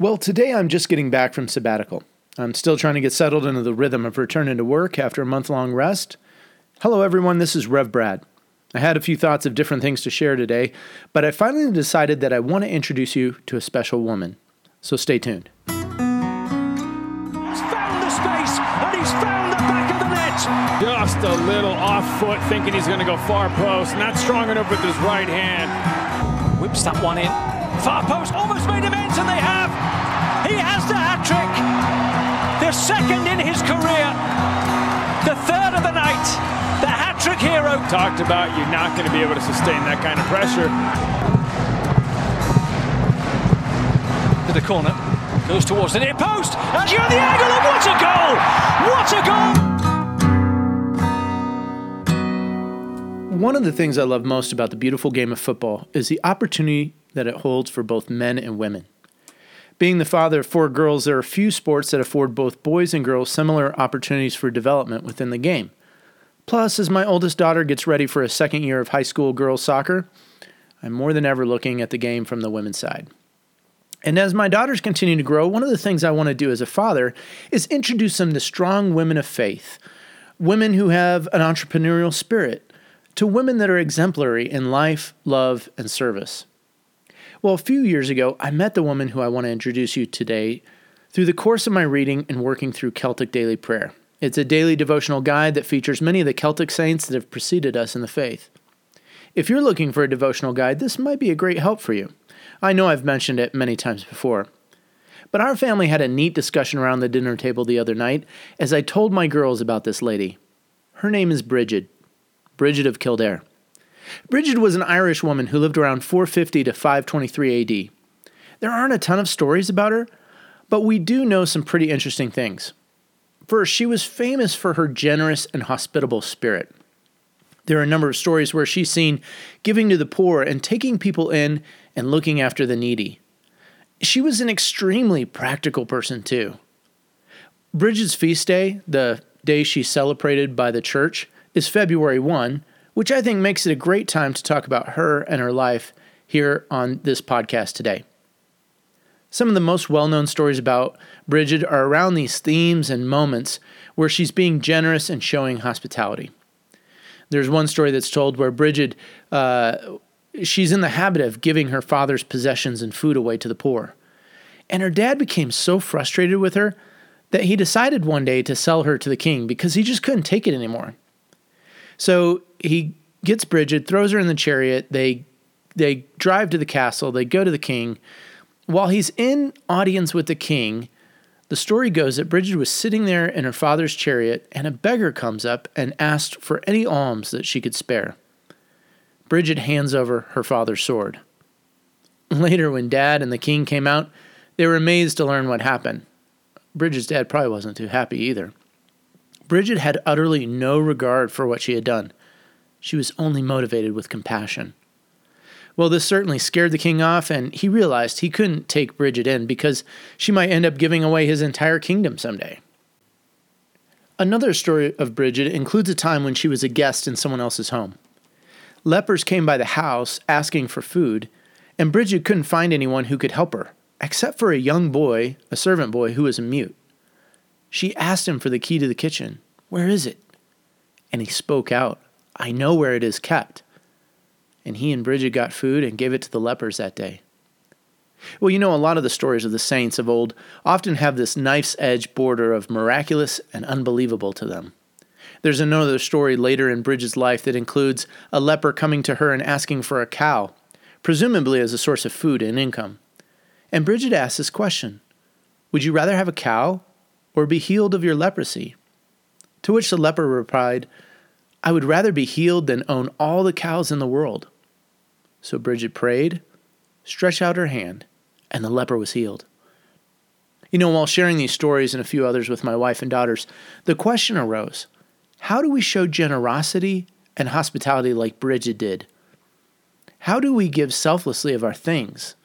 Well, today I'm just getting back from sabbatical. I'm still trying to get settled into the rhythm of returning to work after a month long rest. Hello, everyone. This is Rev Brad. I had a few thoughts of different things to share today, but I finally decided that I want to introduce you to a special woman. So stay tuned. He's found the space and he's found the back of the net. Just a little off foot, thinking he's going to go far post. Not strong enough with his right hand. Whips that one in. Far post almost made him enter. They have. He has the hat trick. The second in his career. The third of the night. The hat trick hero. Talked about you're not going to be able to sustain that kind of pressure. To the corner. Goes towards the near post. And you're on the angle. And what a goal! What a goal! One of the things I love most about the beautiful game of football is the opportunity that it holds for both men and women. Being the father of four girls, there are few sports that afford both boys and girls similar opportunities for development within the game. Plus, as my oldest daughter gets ready for a second year of high school girls soccer, I'm more than ever looking at the game from the women's side. And as my daughters continue to grow, one of the things I want to do as a father is introduce them to strong women of faith, women who have an entrepreneurial spirit, to women that are exemplary in life, love, and service. Well, a few years ago, I met the woman who I want to introduce you today through the course of my reading and working through Celtic Daily Prayer. It's a daily devotional guide that features many of the Celtic saints that have preceded us in the faith. If you're looking for a devotional guide, this might be a great help for you. I know I've mentioned it many times before. But our family had a neat discussion around the dinner table the other night as I told my girls about this lady. Her name is Bridget. Bridget of Kildare. Bridget was an Irish woman who lived around 450 to 523 AD. There aren't a ton of stories about her, but we do know some pretty interesting things. First, she was famous for her generous and hospitable spirit. There are a number of stories where she's seen giving to the poor and taking people in and looking after the needy. She was an extremely practical person, too. Bridget's feast day, the day she's celebrated by the church, is February 1, which I think makes it a great time to talk about her and her life here on this podcast today. Some of the most well known stories about Bridget are around these themes and moments where she's being generous and showing hospitality. There's one story that's told where Bridget, uh, she's in the habit of giving her father's possessions and food away to the poor. And her dad became so frustrated with her that he decided one day to sell her to the king because he just couldn't take it anymore. So he gets Bridget, throws her in the chariot. They they drive to the castle. They go to the king. While he's in audience with the king, the story goes that Bridget was sitting there in her father's chariot, and a beggar comes up and asked for any alms that she could spare. Bridget hands over her father's sword. Later, when Dad and the king came out, they were amazed to learn what happened. Bridget's dad probably wasn't too happy either. Bridget had utterly no regard for what she had done. She was only motivated with compassion. Well, this certainly scared the king off, and he realized he couldn't take Bridget in because she might end up giving away his entire kingdom someday. Another story of Bridget includes a time when she was a guest in someone else's home. Lepers came by the house asking for food, and Bridget couldn't find anyone who could help her, except for a young boy, a servant boy, who was a mute. She asked him for the key to the kitchen. Where is it? And he spoke out, I know where it is kept. And he and Bridget got food and gave it to the lepers that day. Well, you know, a lot of the stories of the saints of old often have this knife's edge border of miraculous and unbelievable to them. There's another story later in Bridget's life that includes a leper coming to her and asking for a cow, presumably as a source of food and income. And Bridget asks this question Would you rather have a cow or be healed of your leprosy? To which the leper replied, I would rather be healed than own all the cows in the world. So Bridget prayed, stretched out her hand, and the leper was healed. You know, while sharing these stories and a few others with my wife and daughters, the question arose how do we show generosity and hospitality like Bridget did? How do we give selflessly of our things,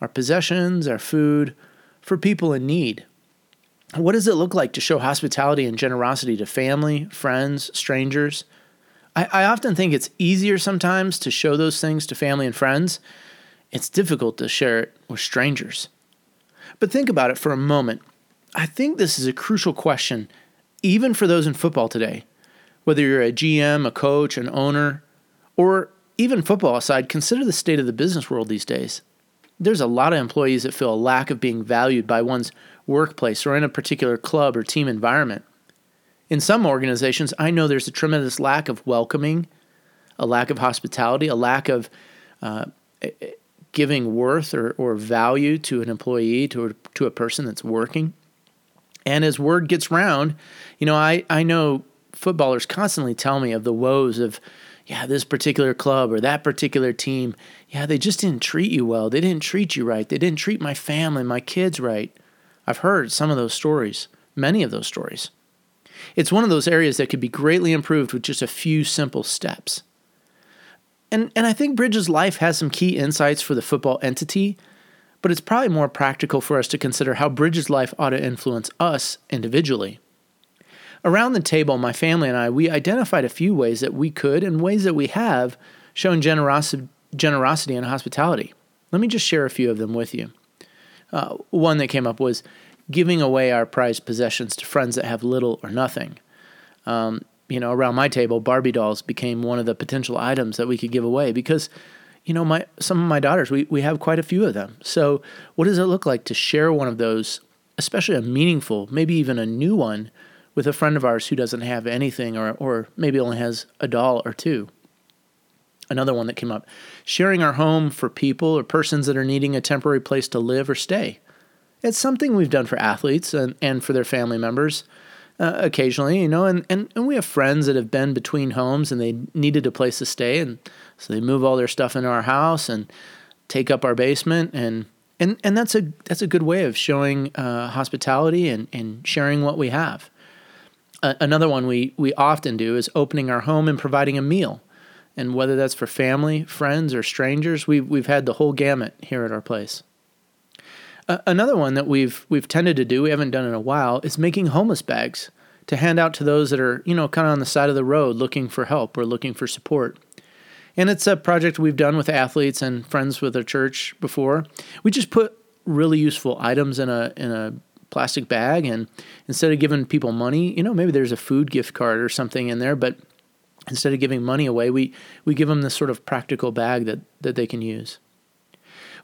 our possessions, our food, for people in need? What does it look like to show hospitality and generosity to family, friends, strangers? I, I, often think it's easier sometimes to show those things to family and friends. It's difficult to share it with strangers. But think about it for a moment. I think this is a crucial question, even for those in football today. Whether you're a GM, a coach, an owner, or even football aside, consider the state of the business world these days. There's a lot of employees that feel a lack of being valued by one's workplace or in a particular club or team environment. In some organizations, I know there's a tremendous lack of welcoming, a lack of hospitality, a lack of uh, giving worth or, or value to an employee, to a, to a person that's working. And as word gets round, you know, I, I know footballers constantly tell me of the woes of, yeah, this particular club or that particular team, yeah, they just didn't treat you well. They didn't treat you right. They didn't treat my family, my kids right. I've heard some of those stories, many of those stories. It's one of those areas that could be greatly improved with just a few simple steps. And, and I think Bridget's Life has some key insights for the football entity, but it's probably more practical for us to consider how Bridget's Life ought to influence us individually. Around the table, my family and I, we identified a few ways that we could and ways that we have shown generosity, generosity and hospitality. Let me just share a few of them with you. Uh, one that came up was giving away our prized possessions to friends that have little or nothing. Um, you know, around my table, Barbie dolls became one of the potential items that we could give away because, you know, my some of my daughters, we, we have quite a few of them. So, what does it look like to share one of those, especially a meaningful, maybe even a new one, with a friend of ours who doesn't have anything or, or maybe only has a doll or two? Another one that came up sharing our home for people or persons that are needing a temporary place to live or stay. It's something we've done for athletes and, and for their family members uh, occasionally, you know, and, and, and we have friends that have been between homes and they needed a place to stay. And so they move all their stuff into our house and take up our basement. And, and, and that's a, that's a good way of showing uh, hospitality and, and sharing what we have. Another one we, we often do is opening our home and providing a meal. And whether that's for family, friends, or strangers, we've, we've had the whole gamut here at our place. Uh, another one that we've we've tended to do, we haven't done in a while, is making homeless bags to hand out to those that are, you know, kind of on the side of the road looking for help or looking for support. And it's a project we've done with athletes and friends with our church before. We just put really useful items in a in a plastic bag and instead of giving people money, you know, maybe there's a food gift card or something in there, but instead of giving money away, we we give them this sort of practical bag that that they can use.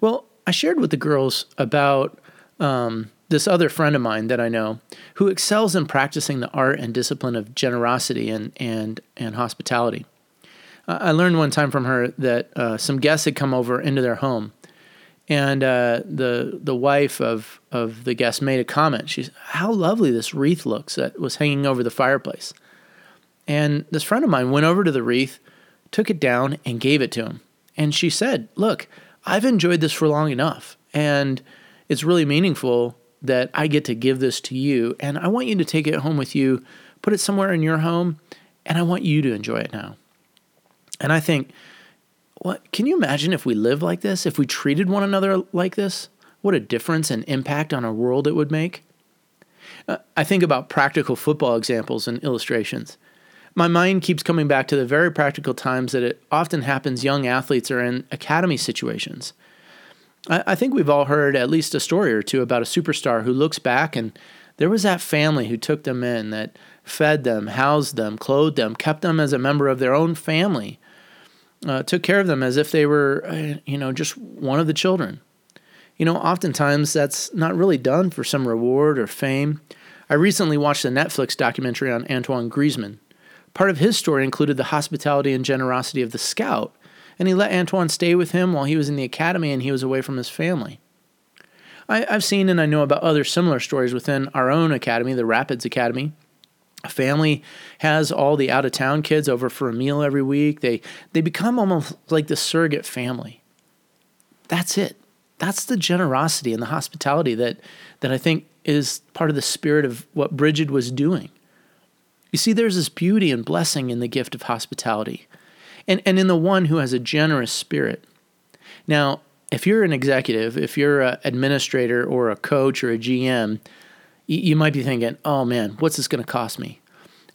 Well, I shared with the girls about um, this other friend of mine that I know who excels in practicing the art and discipline of generosity and and and hospitality. I learned one time from her that uh, some guests had come over into their home, and uh, the the wife of of the guest made a comment. She's how lovely this wreath looks that was hanging over the fireplace. And this friend of mine went over to the wreath, took it down, and gave it to him. And she said, "Look, I've enjoyed this for long enough. And it's really meaningful that I get to give this to you. And I want you to take it home with you, put it somewhere in your home, and I want you to enjoy it now. And I think, what can you imagine if we lived like this? If we treated one another like this? What a difference and impact on our world it would make. Uh, I think about practical football examples and illustrations my mind keeps coming back to the very practical times that it often happens young athletes are in academy situations. I, I think we've all heard at least a story or two about a superstar who looks back and there was that family who took them in, that fed them, housed them, clothed them, kept them as a member of their own family, uh, took care of them as if they were, uh, you know, just one of the children. You know, oftentimes that's not really done for some reward or fame. I recently watched a Netflix documentary on Antoine Griezmann. Part of his story included the hospitality and generosity of the scout, and he let Antoine stay with him while he was in the academy and he was away from his family. I, have seen and I know about other similar stories within our own academy, the Rapids Academy. A family has all the out of town kids over for a meal every week. They they become almost like the surrogate family. That's it. That's the generosity and the hospitality that that I think is part of the spirit of what Bridget was doing. You see, there's this beauty and blessing in the gift of hospitality and, and in the one who has a generous spirit. Now, if you're an executive, if you're an administrator or a coach or a GM, you might be thinking, oh man, what's this going to cost me?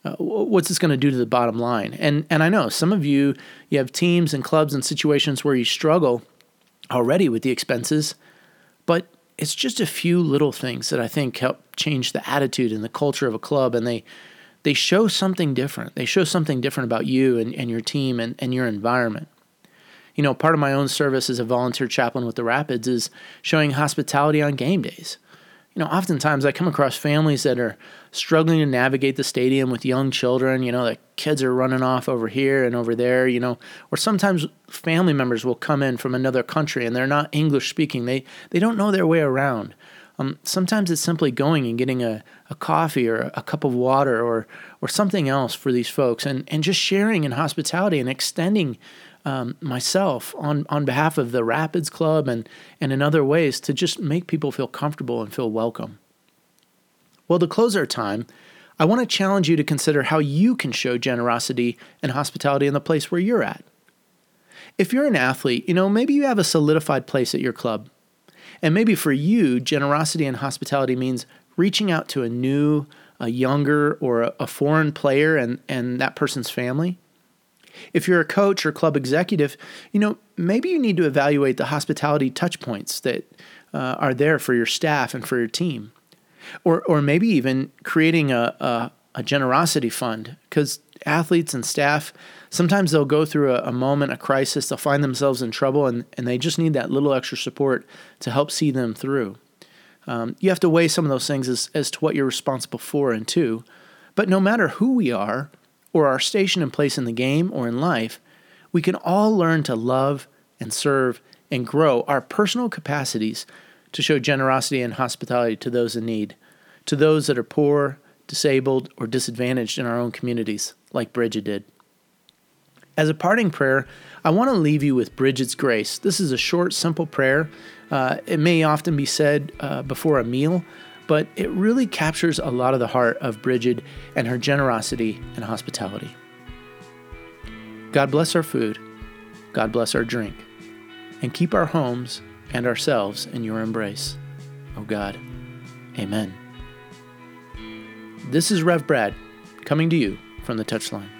Uh, what's this going to do to the bottom line? And, and I know some of you, you have teams and clubs and situations where you struggle already with the expenses, but it's just a few little things that I think help change the attitude and the culture of a club, and they they show something different. They show something different about you and, and your team and, and your environment. You know, part of my own service as a volunteer chaplain with the Rapids is showing hospitality on game days. You know, oftentimes I come across families that are struggling to navigate the stadium with young children. You know, the kids are running off over here and over there, you know, or sometimes family members will come in from another country and they're not English speaking. They, they don't know their way around. Um, sometimes it's simply going and getting a, a coffee or a cup of water or or something else for these folks and, and just sharing in hospitality and extending um, myself on, on behalf of the Rapids Club and, and in other ways to just make people feel comfortable and feel welcome. Well, to close our time, I want to challenge you to consider how you can show generosity and hospitality in the place where you're at. If you're an athlete, you know, maybe you have a solidified place at your club. And maybe for you, generosity and hospitality means reaching out to a new, a younger, or a, a foreign player and, and that person's family. If you're a coach or club executive, you know, maybe you need to evaluate the hospitality touch points that uh, are there for your staff and for your team. Or, or maybe even creating a, a, a generosity fund because athletes and staff sometimes they'll go through a, a, moment, a crisis, they'll find themselves in trouble, and, and they just need that little extra support to help see them through. Um, you have to weigh some of those things as, as to what you're responsible for and to. But no matter who we are, or our station and place in the game or in life, we can all learn to love and serve and grow our personal capacities to show generosity and hospitality to those in need, to those that are poor, disabled, or disadvantaged in our own communities, like Bridget did. As a parting prayer, I want to leave you with Bridget's grace. This is a short, simple prayer. Uh, it may often be said uh, before a meal, but it really captures a lot of the heart of Bridget and her generosity and hospitality. God bless our food, God bless our drink, and keep our homes and ourselves in your embrace. Oh God, Amen. This is Rev Brad coming to you from the touchline.